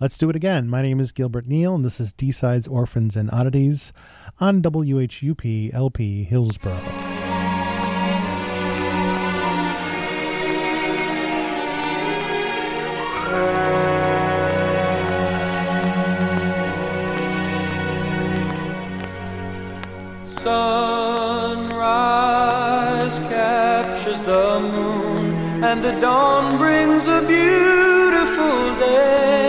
Let's do it again. My name is Gilbert Neal, and this is D Sides Orphans and Oddities on WHUP LP Hillsborough. Sunrise captures the moon, and the dawn brings a beautiful day.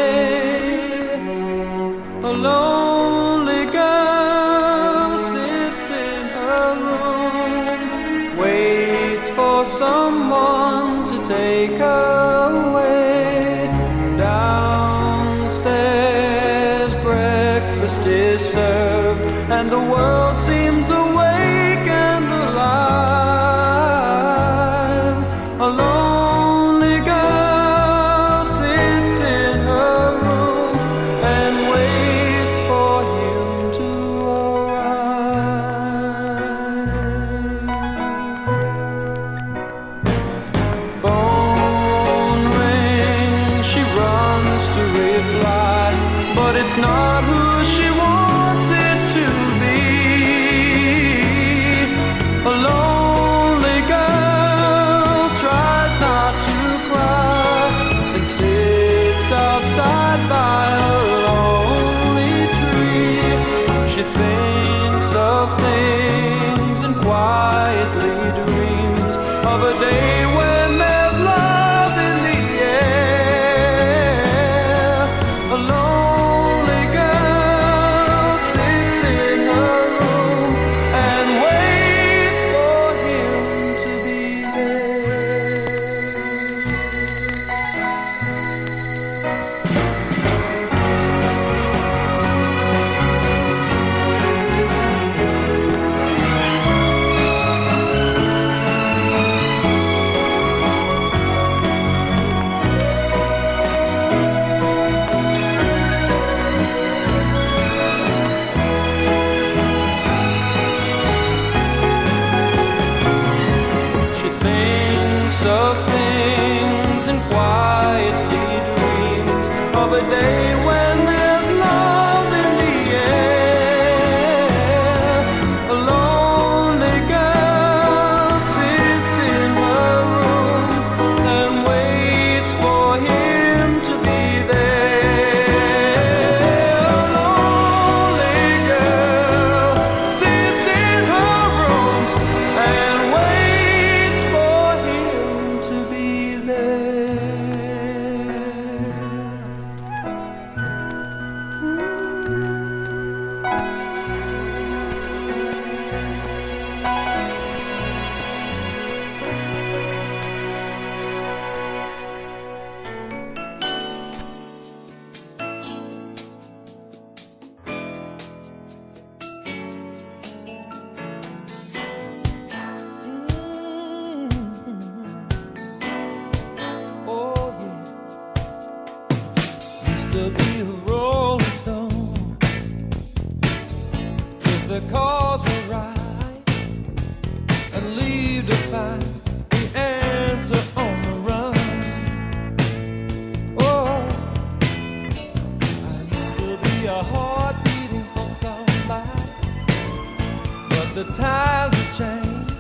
the times have changed.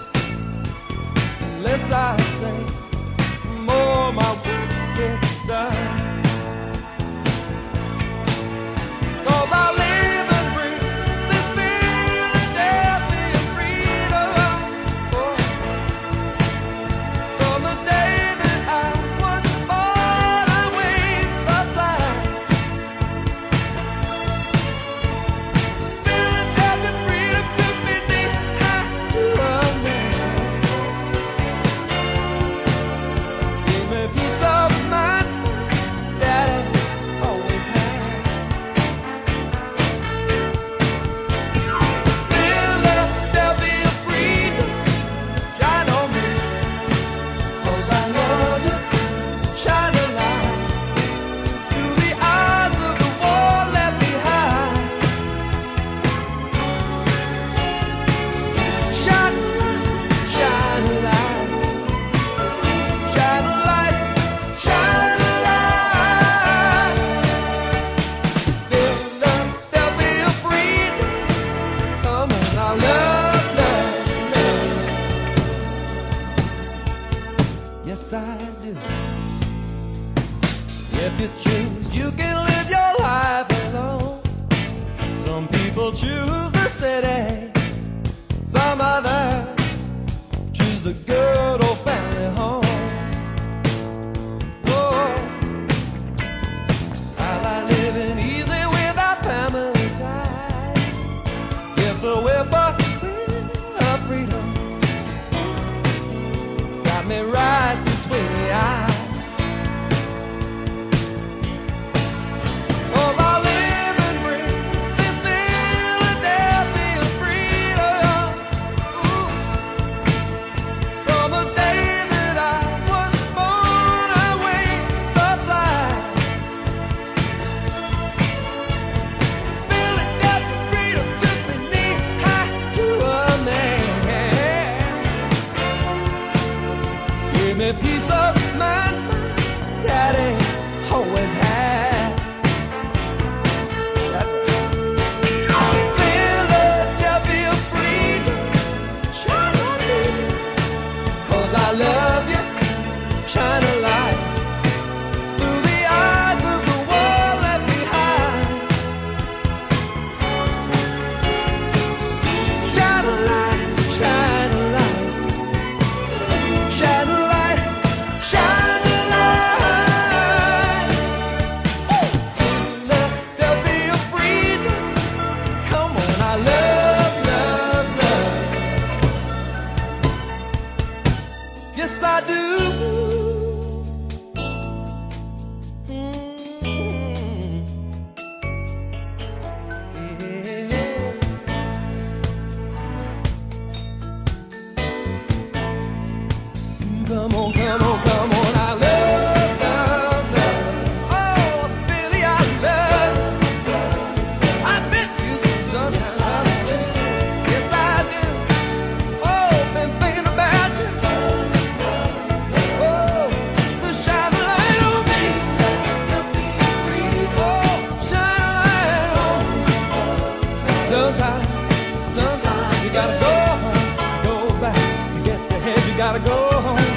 Less I say, more my. Gotta go home,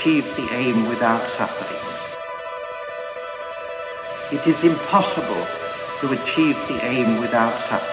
achieve the aim without suffering. It is impossible to achieve the aim without suffering.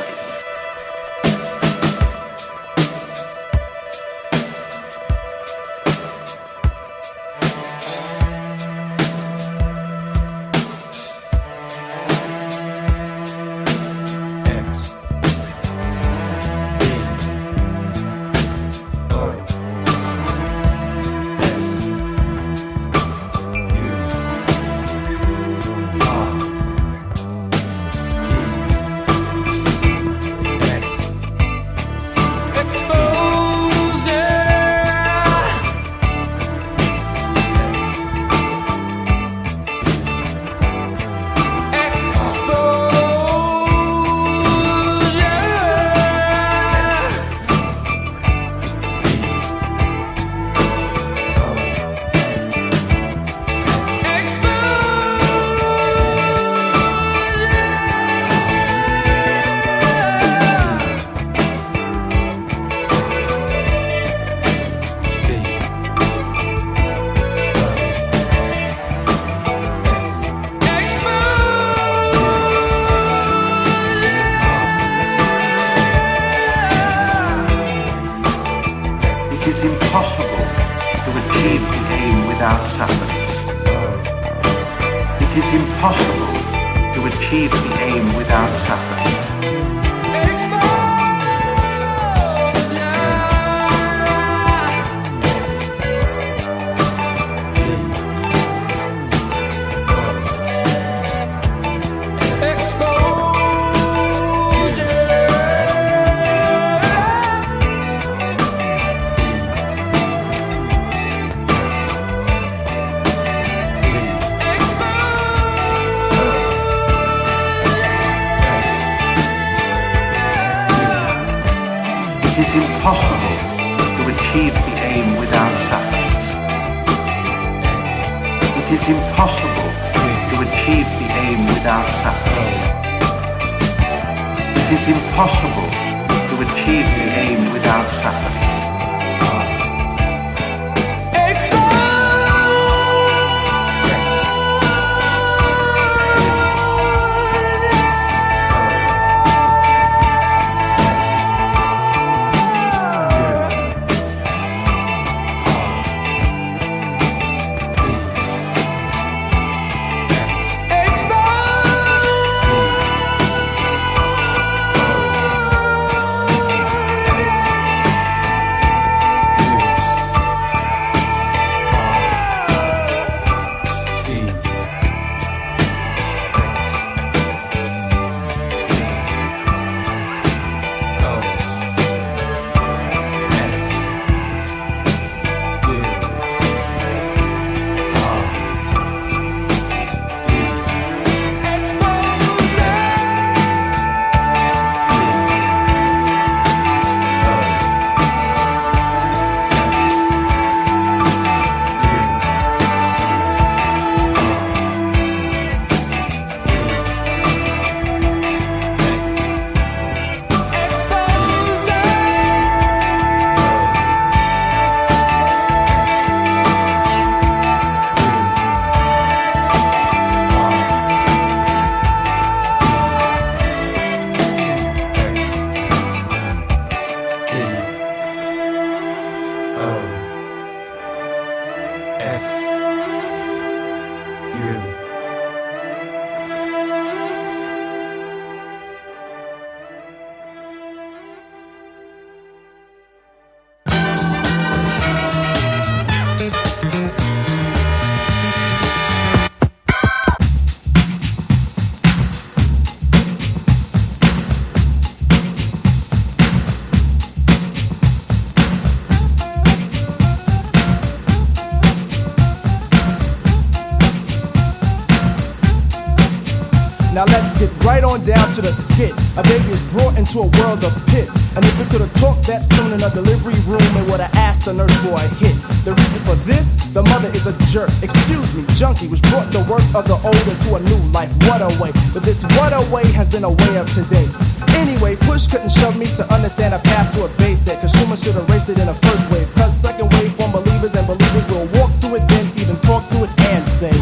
Into a world of pits. And if we could have talked that soon in a delivery room, it would have asked the nurse for a hit. The reason for this, the mother is a jerk. Excuse me, junkie, which brought the work of the old into a new life. What a way. But this what a way has been a way of today. Anyway, push couldn't shove me to understand a path to a base set. Cause Schumer should have raced it in the first wave. Cause second wave from believers, and believers will walk to it, then even talk to it and say,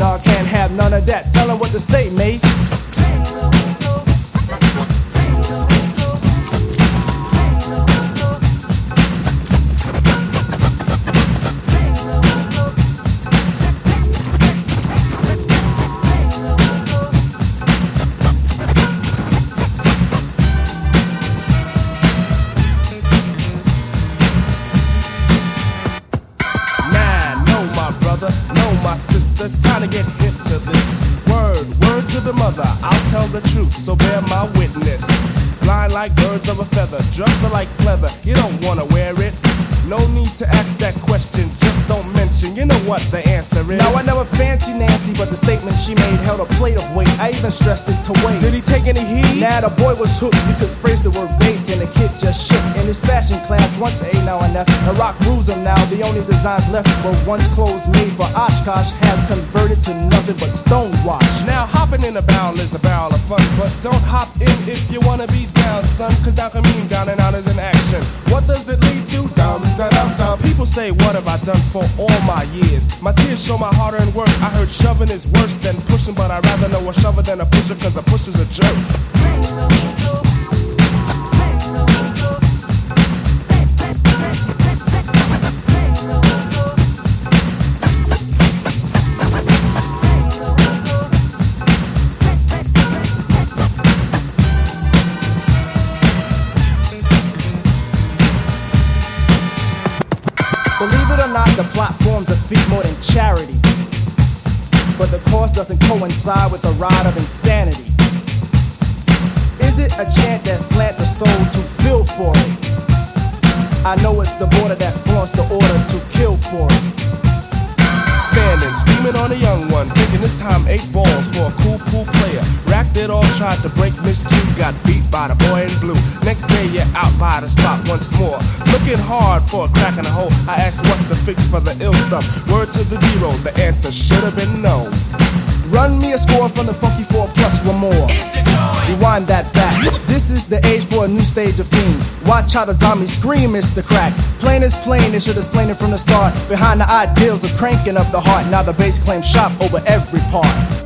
No, I can't have none of that. Tell what to say, Boy was hooked. You could phrase the word base, and the kid just shook. In his fashion class, once A now and F. The rock rules him now. The only designs left were once clothes made for Oshkosh has converted to nothing but stonewash. Now hopping in a barrel is a barrel of fun, but don't hop in if you wanna be down, son. Cause down can mean down and out is an action. What does it lead to? Dum dum dum dum. People say, What have I done for all my years? My tears show my hard earned work. I heard shoving is worse than pushing, but I'd rather know a shover than a pusher, cause a pusher's a jerk. Believe it or not, the plot forms a feat more than charity. But the cost doesn't coincide with the ride of insanity. A chant that slant the soul to feel for it? I know it's the border that flaunts the order to kill for it. Standing, steaming on a young one, thinking this time eight balls for a cool, cool player. Racked it all, tried to break Miss Q, got beat by the boy in blue. Next day, you're out by the spot once more. Looking hard for a crack in the hole. I asked what's the fix for the ill stuff. Word to the zero, the answer should have been no. Run me a score from the Funky 4 plus one more. Rewind that back. This is the age for a new stage of fiend. Watch how the zombies scream, the Crack. Plain is plain, they should have slain it from the start. Behind the ideals of cranking up the heart. Now the bass claims shop over every part.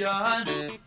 Imagination.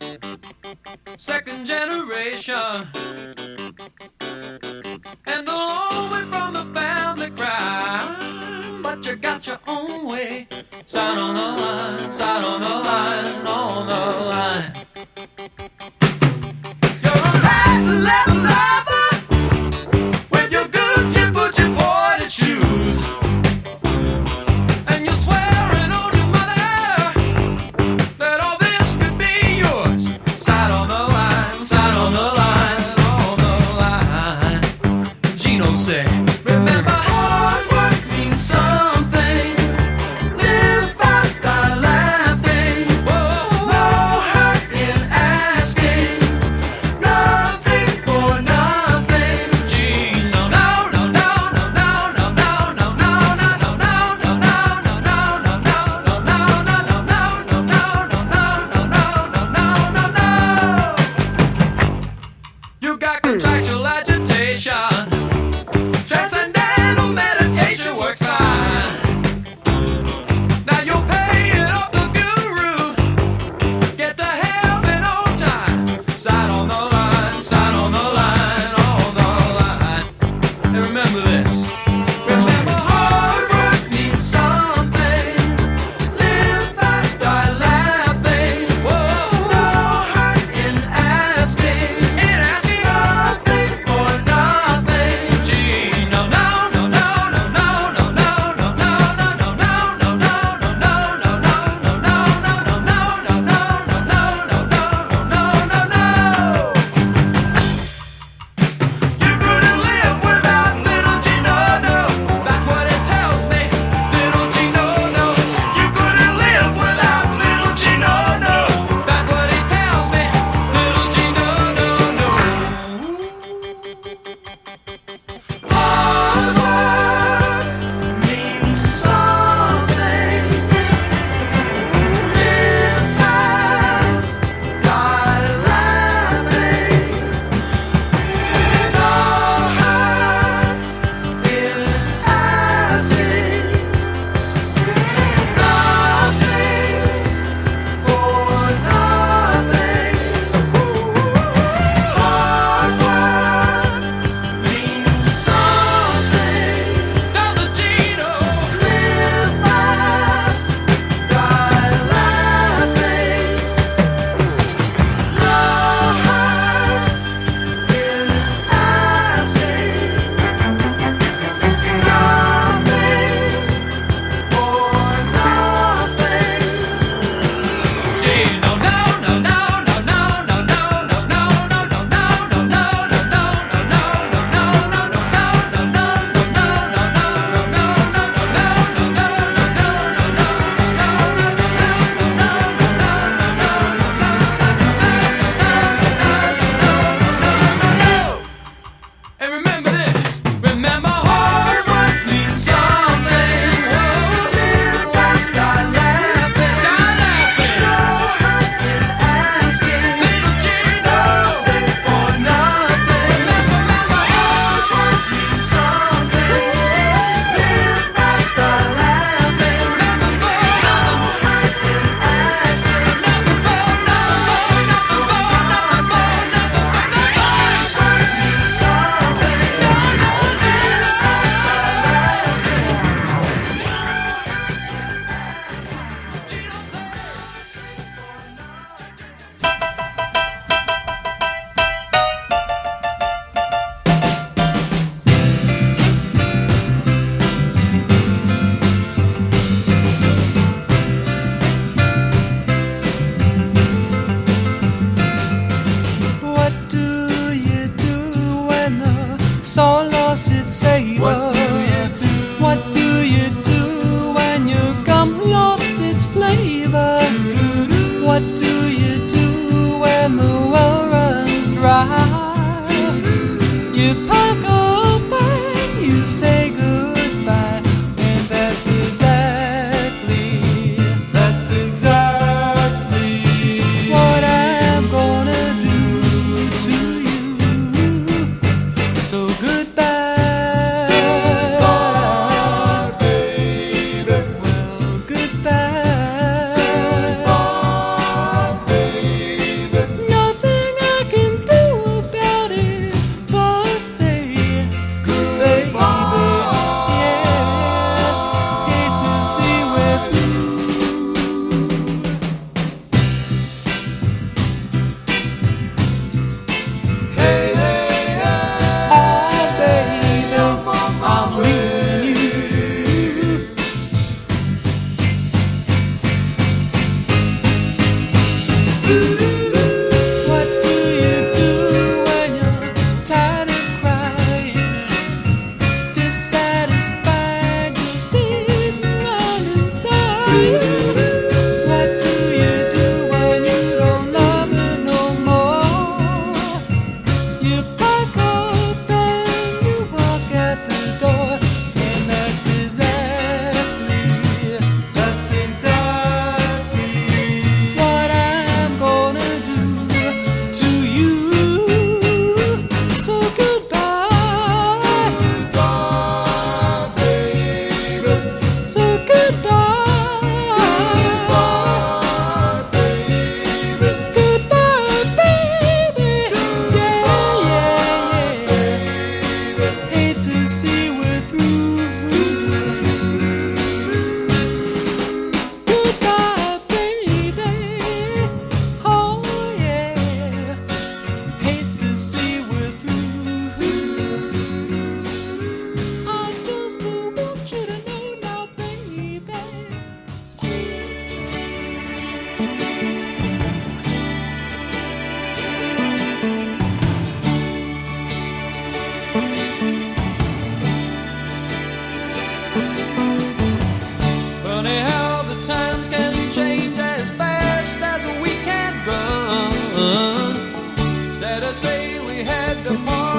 Had to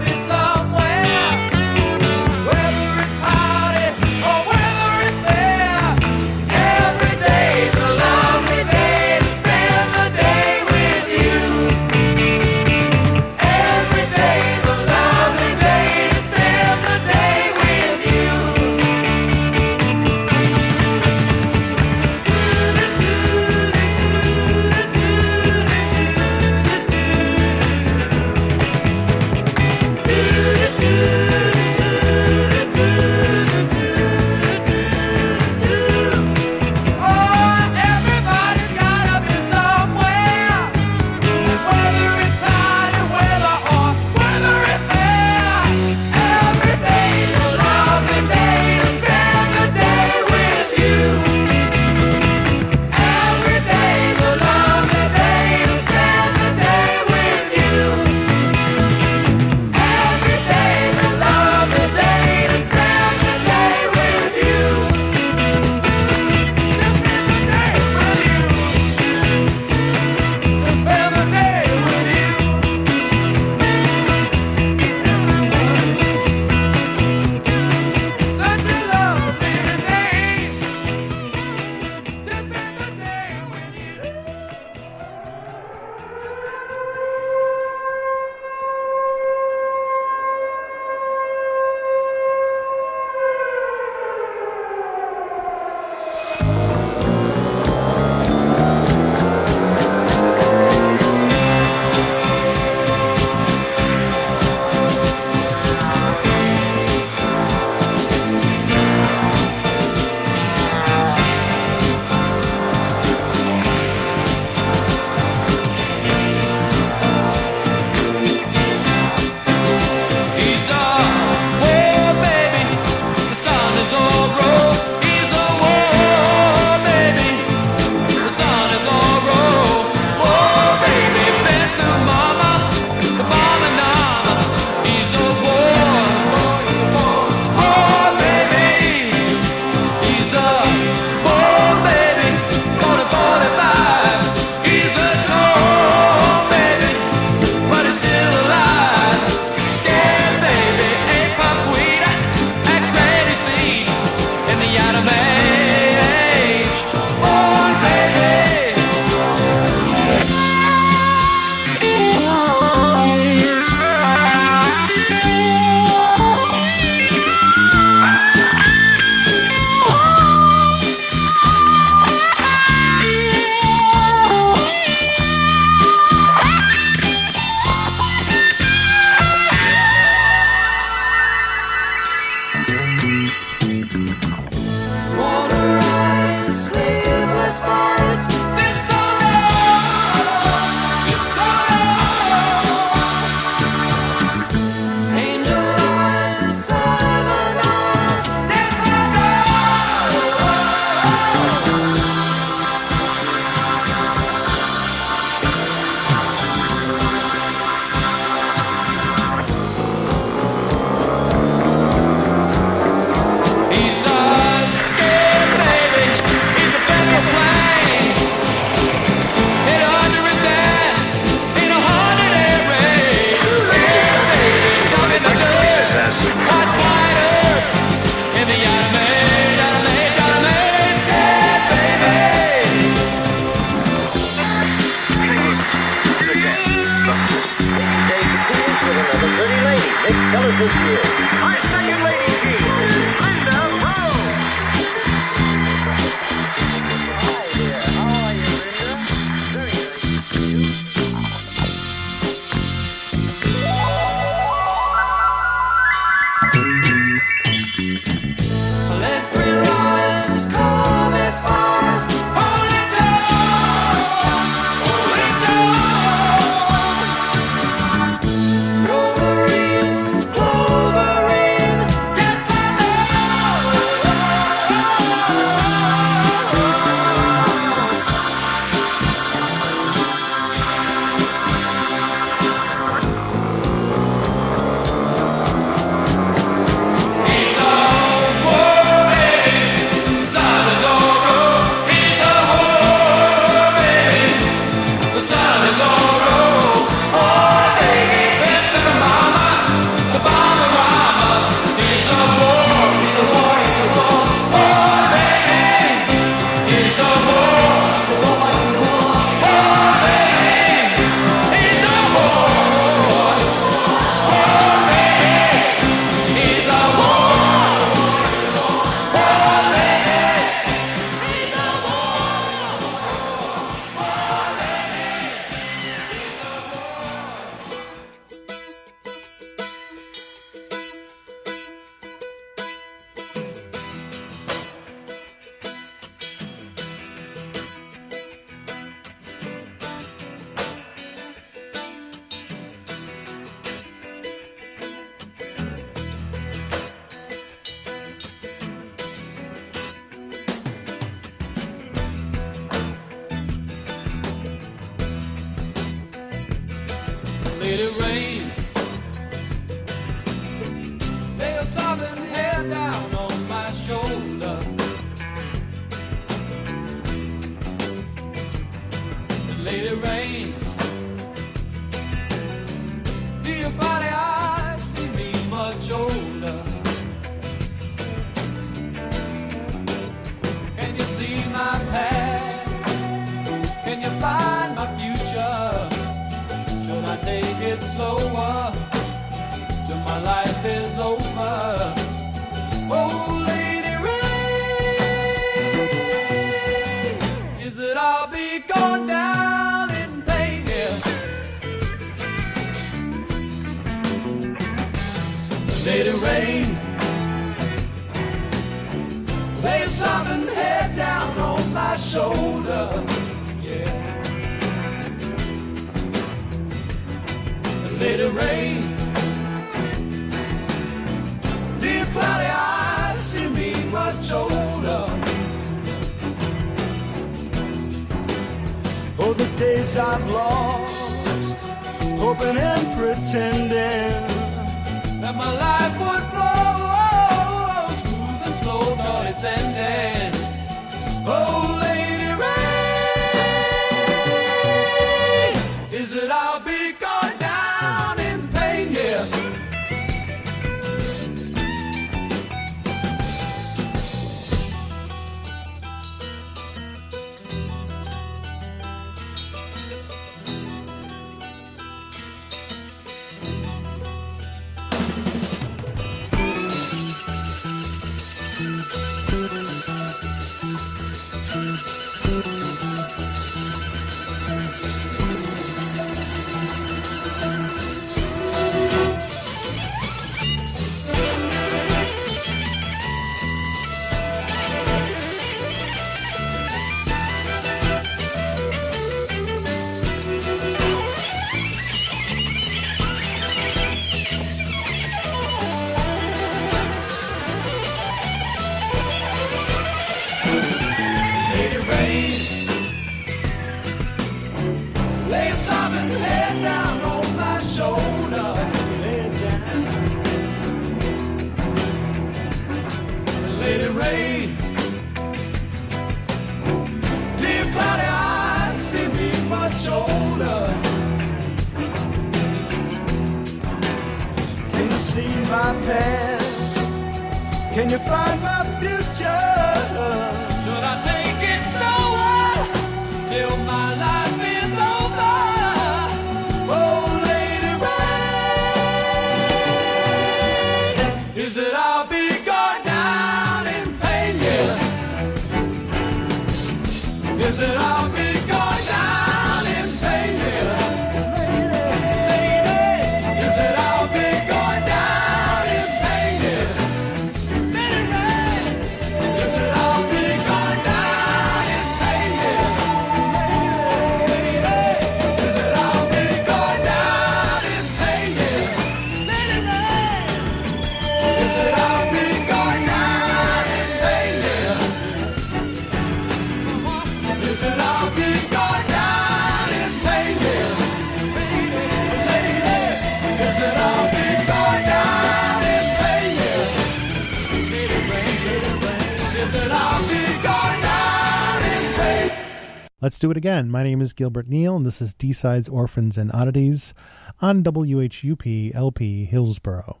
it again. My name is Gilbert Neal, and this is D Sides Orphans and Oddities on WHUP LP Hillsborough.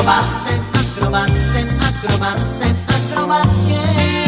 Akrobat, jsem akrobat, jsem akrobat, jsem akrobat, yeah.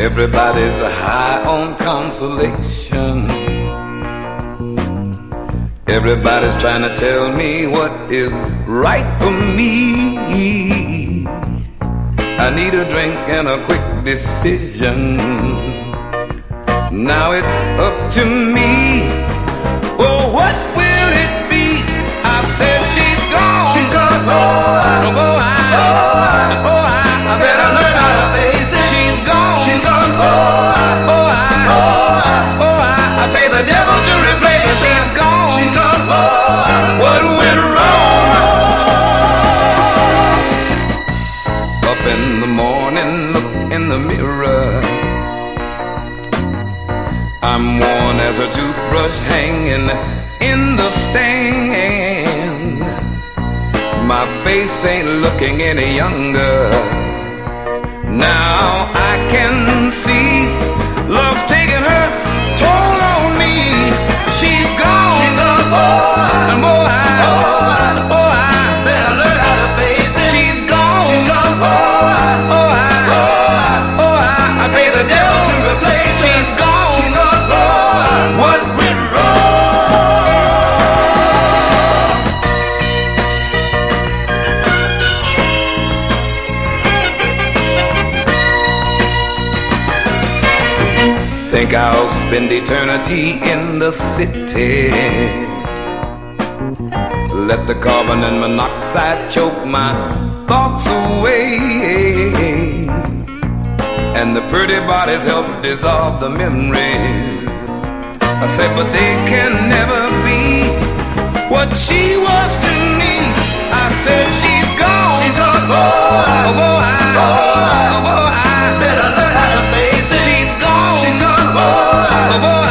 Everybody's high on consolation. Everybody's trying to tell me what is right for me. I need a drink and a quick decision. Now it's up to me. Oh, what will it be? I said she's gone. She's gone. Oh, I, oh, I, oh, I, I as a toothbrush hanging in the stand. My face ain't looking any younger. Now Think I'll spend eternity in the city. Let the carbon and monoxide choke my thoughts away. And the pretty bodies help dissolve the memories. I said, but they can never be what she was to me. I said, she's gone. She's gone. Oh, oh, I, oh, oh, I,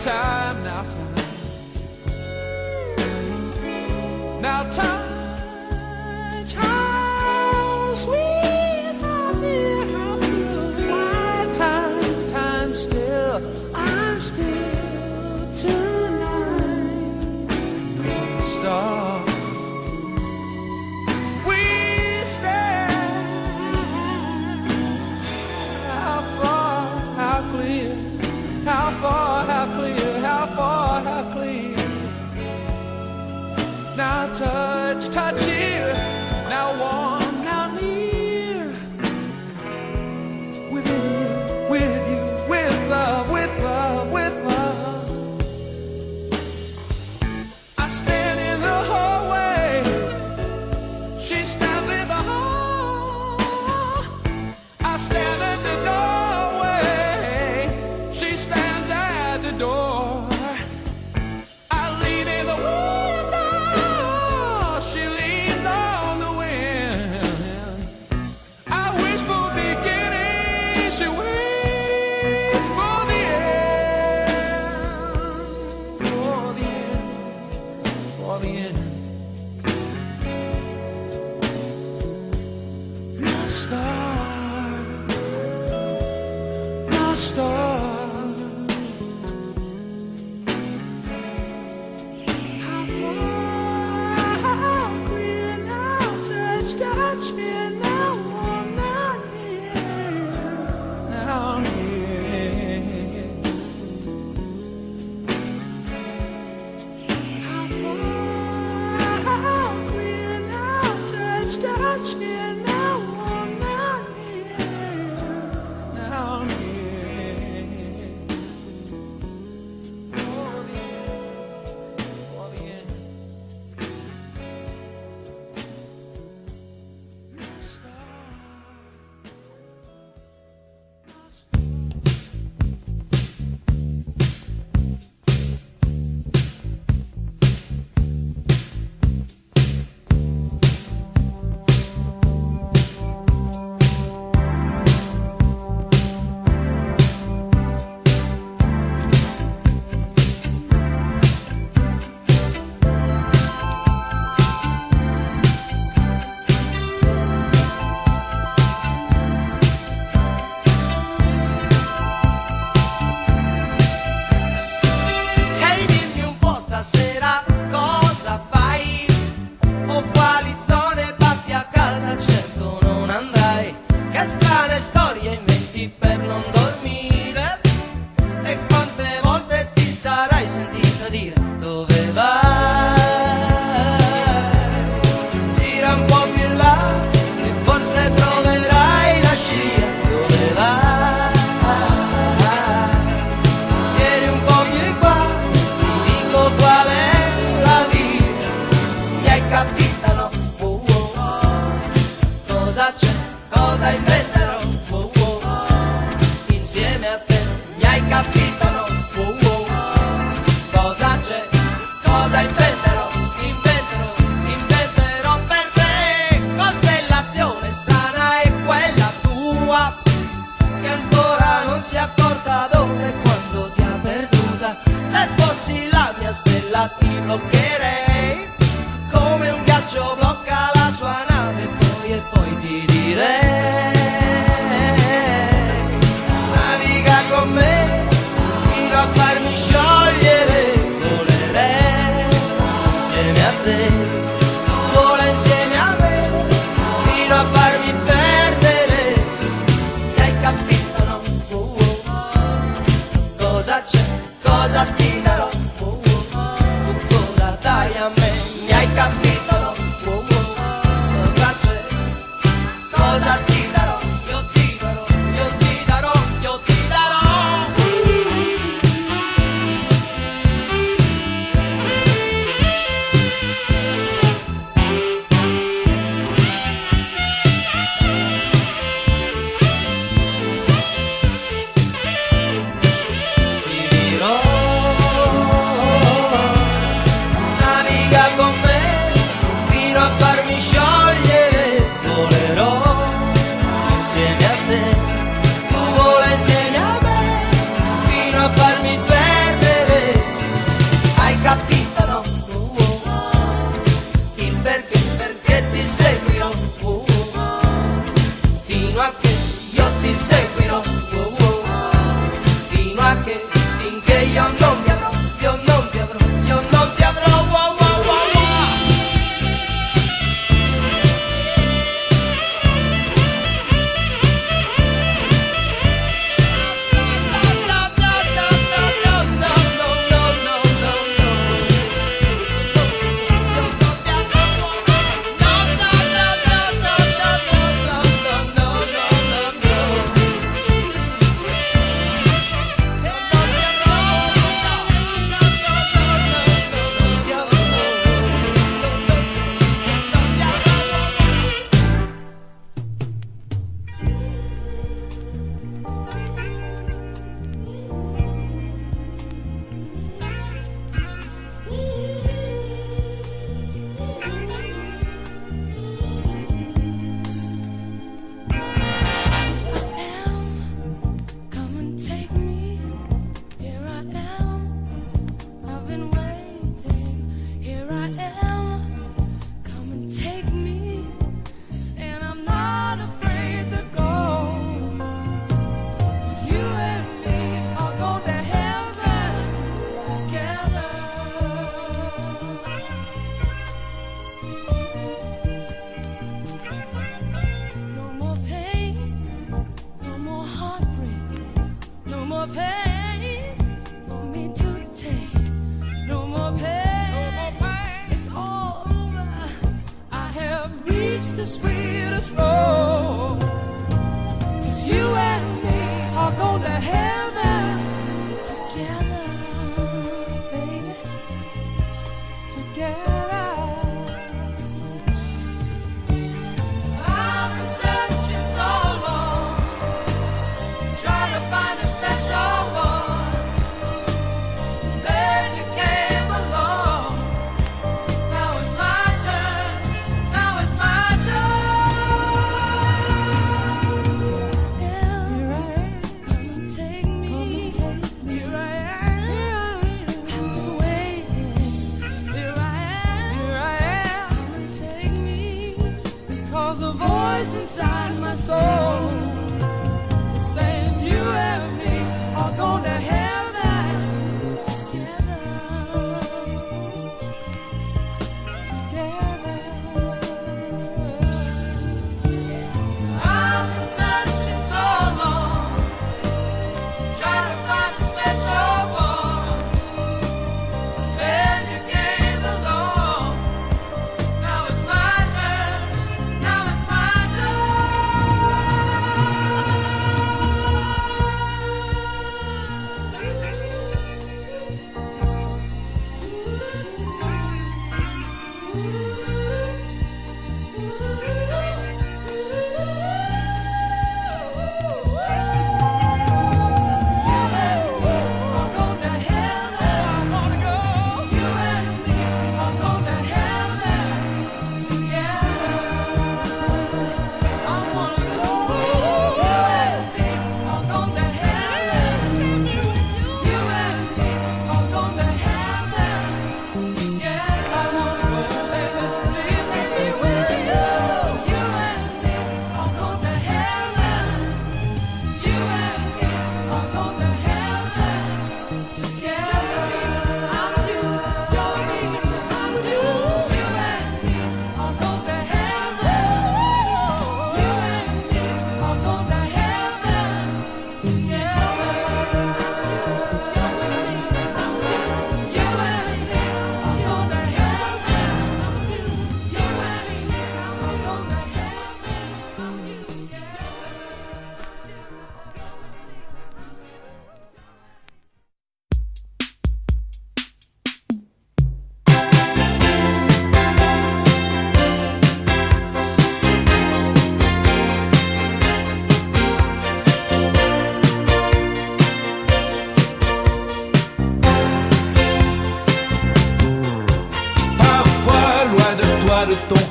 time,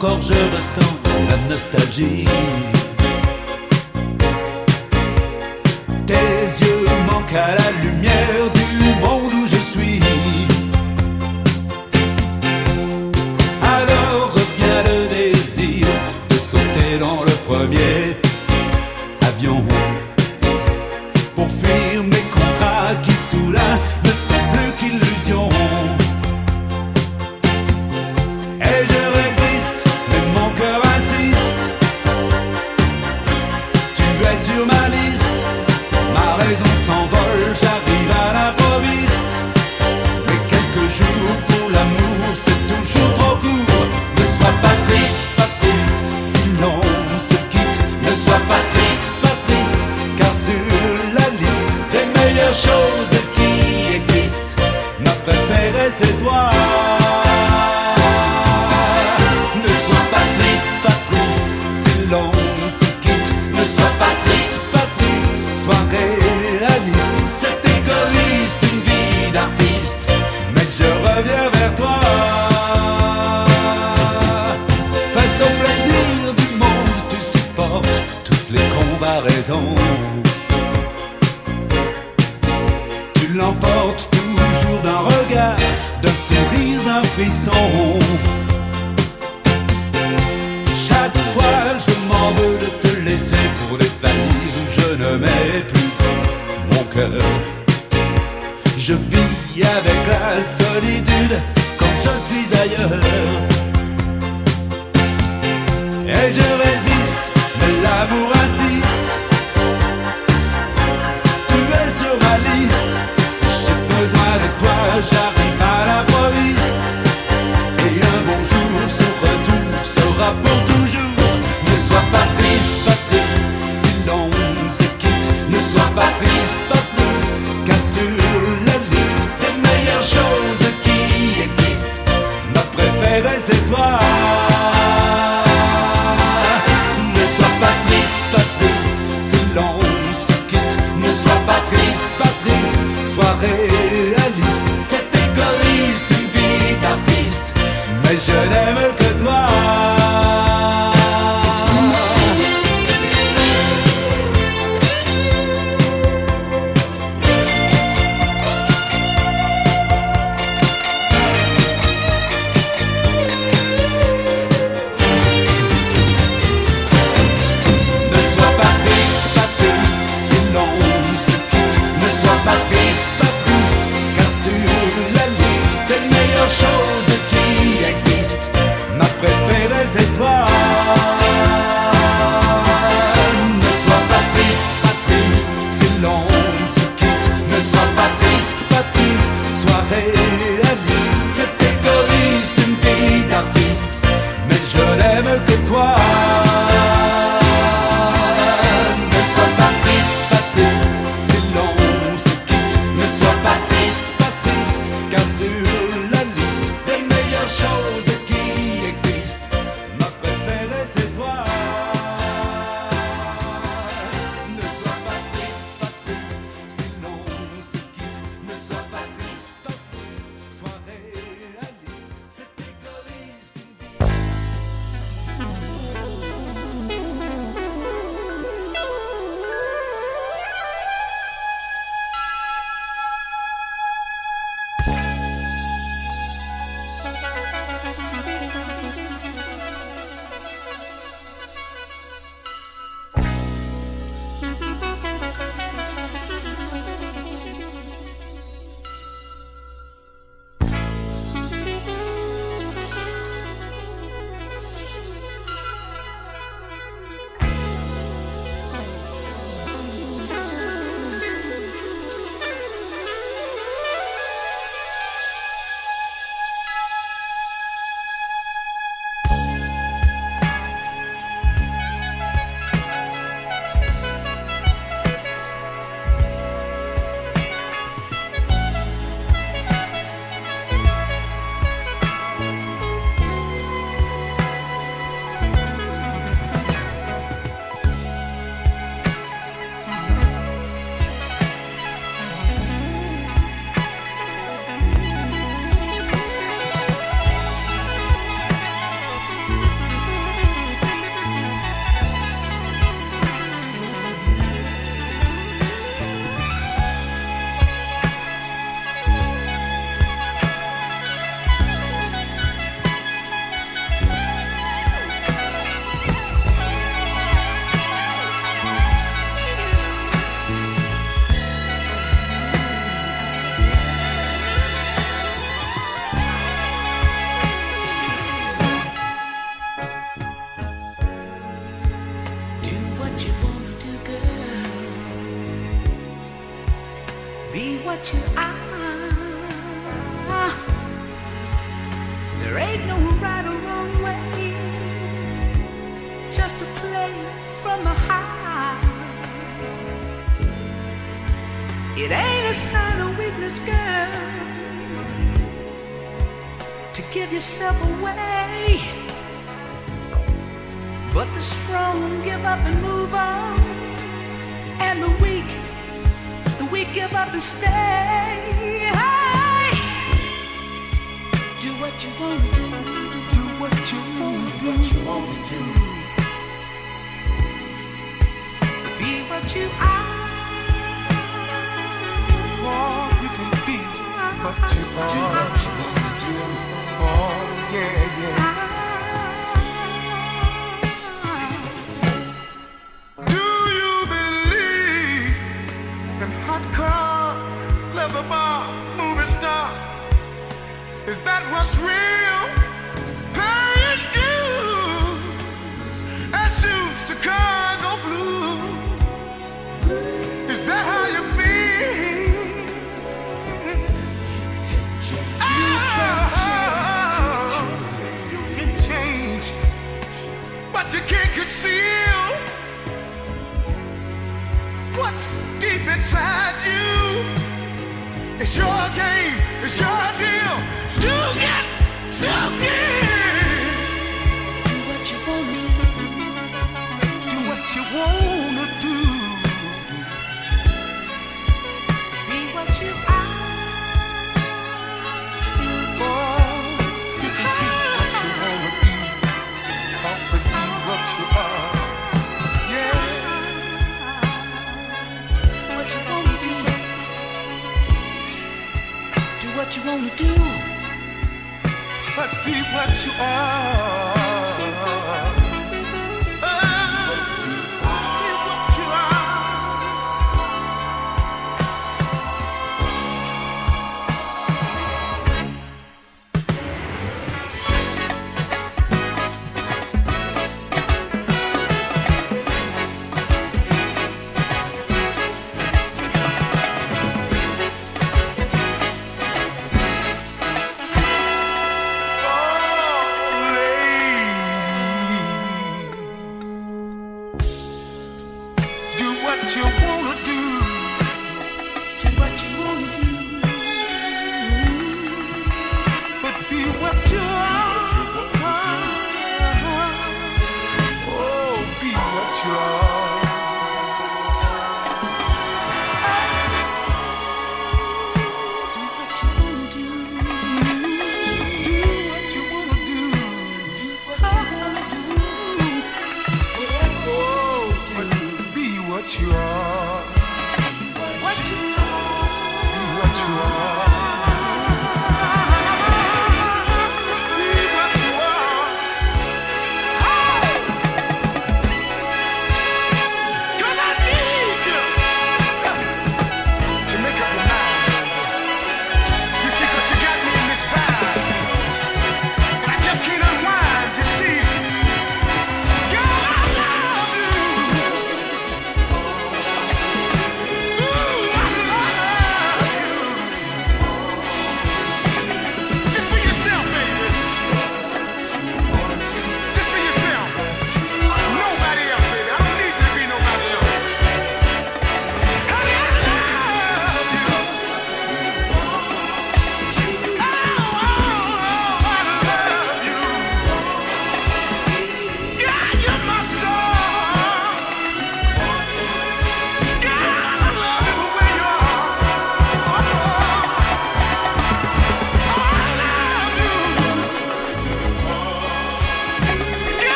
corps, je ressens la nostalgie.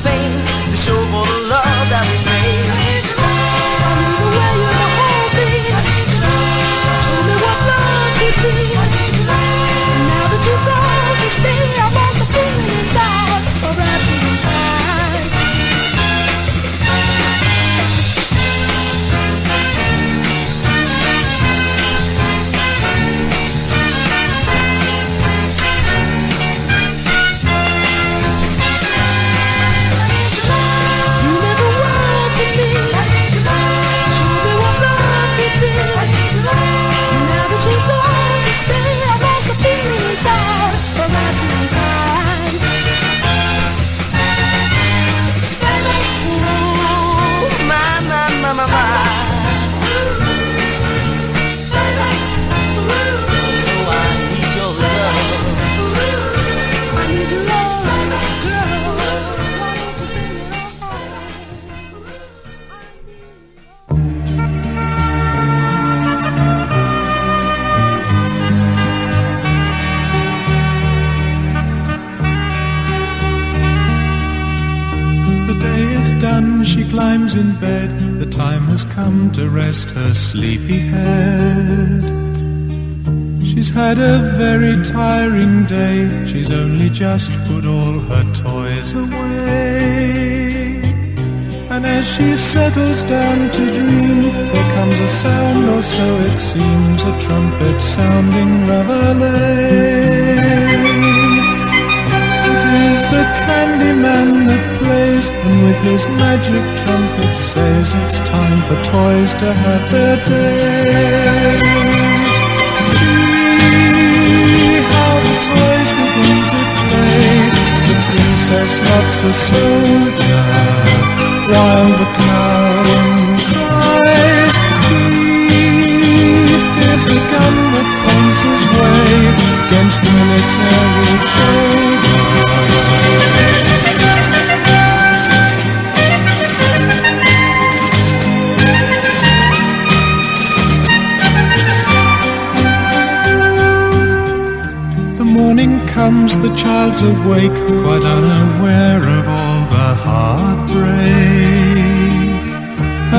Only my pain to show in bed. The time has come to rest her sleepy head. She's had a very tiring day. She's only just put all her toys away. And as she settles down to dream, there comes a sound, or so it seems, a trumpet sounding reveille. It is the Candyman that plays, and with his magic trumpet says it's time for toys to have their day. See how the toys begin to play. The princess loves the soldier, while the clown cries. He fears the gun that points his way against military shoulder. Comes, the child's awake, quite unaware of all the heartbreak.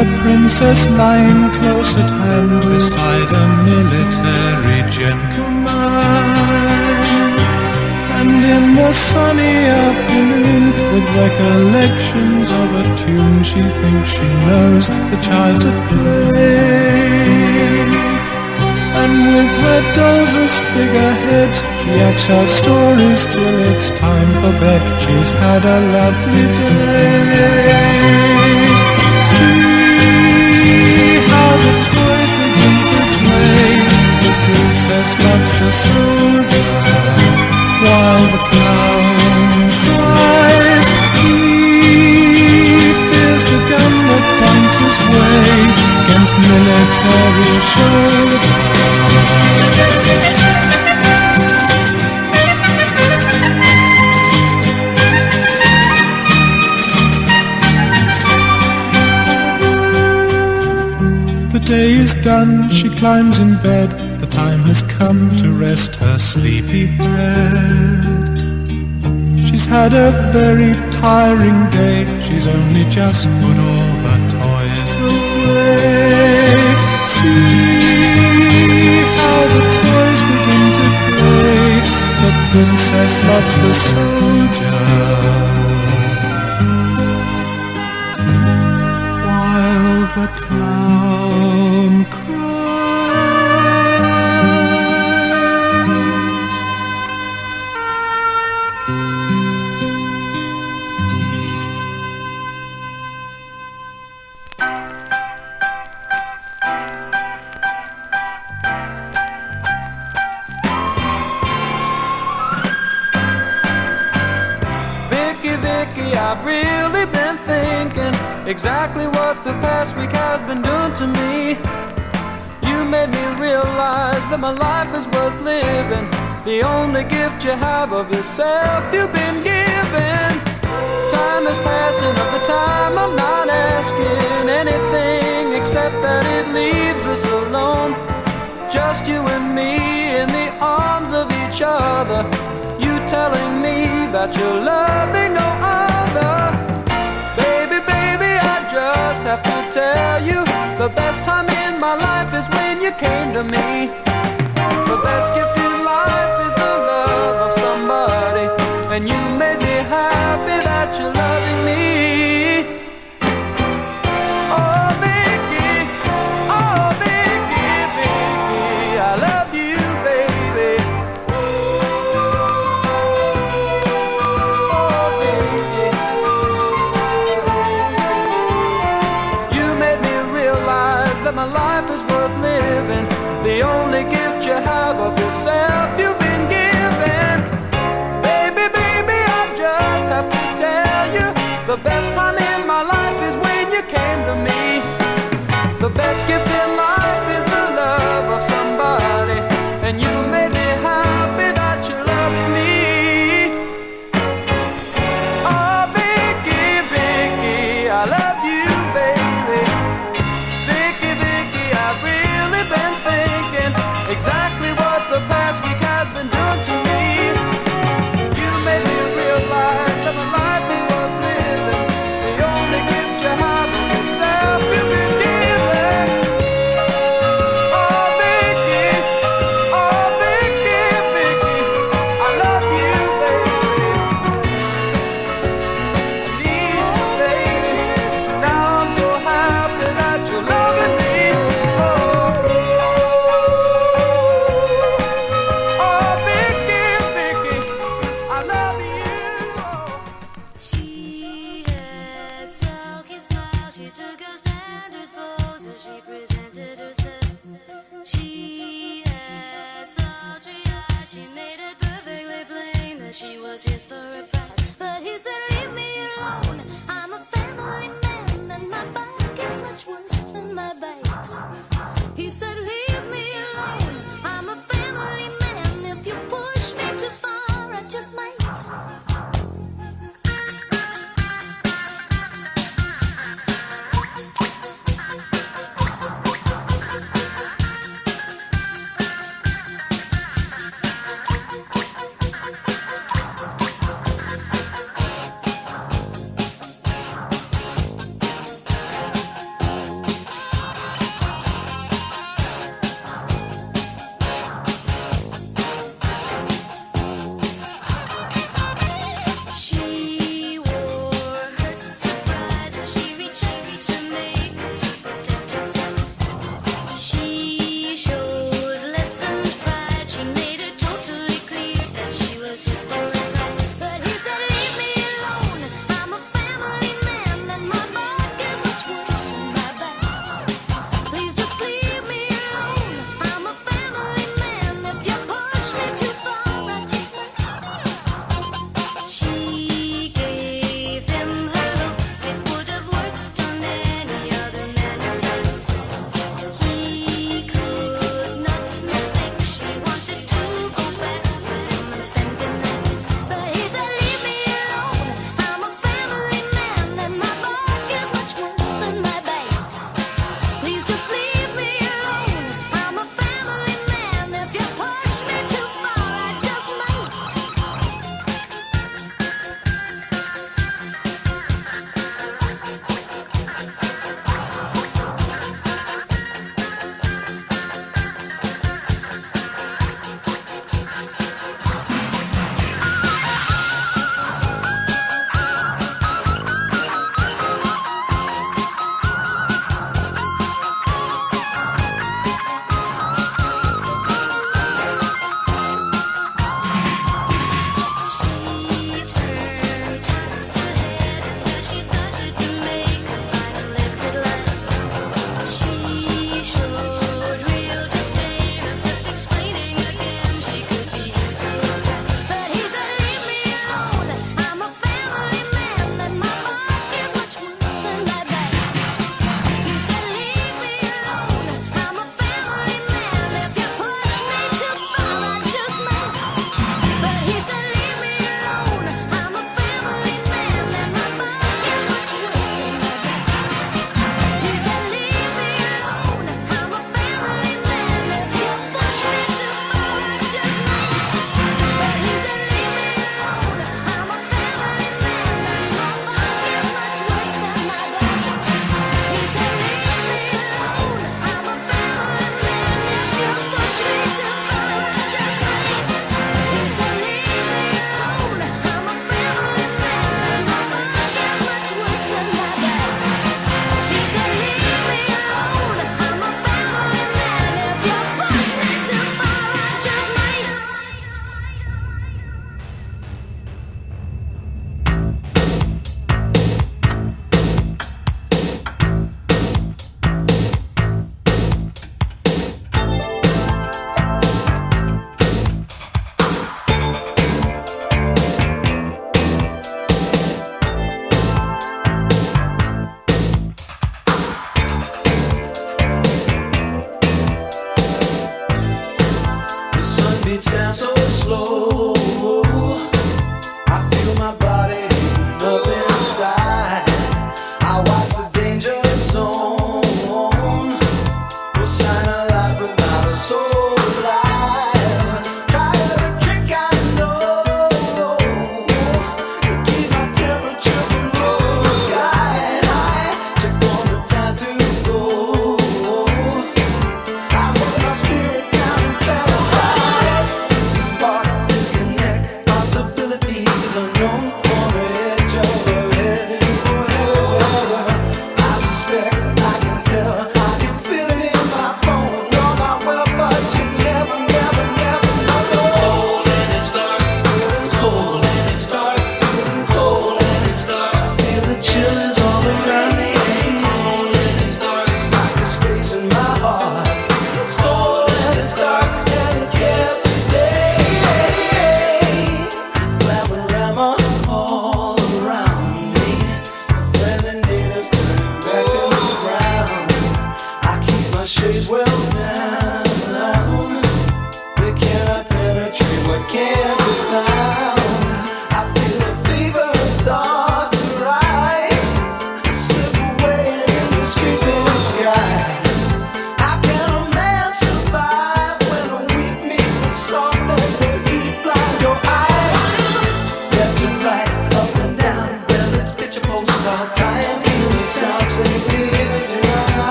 A princess lying close at hand beside a military gentleman. And in the sunny afternoon, with recollections of a tune she thinks she knows, the child's at play. With her dolls figureheads, she acts out stories till it's time for bed. She's had a lovely day. See how the toys begin to play. The princess loves the soldier, while the clown cries. He fears the gun that points his way against military shoulder. The day is done, she climbs in bed. The time has come to rest her sleepy head. She's had a very tiring day. She's only just put all her toys away. See how the toys begin to play. The princess loves the soldier. my life is worth living. The only gift you have of yourself you've been given. Time is passing of the time, I'm not asking anything except that it leaves us alone. Just you and me in the arms of each other. You telling me that you're loving no other. Baby, baby, I just have to tell you the best time in my life is when you came to me you made me happy that you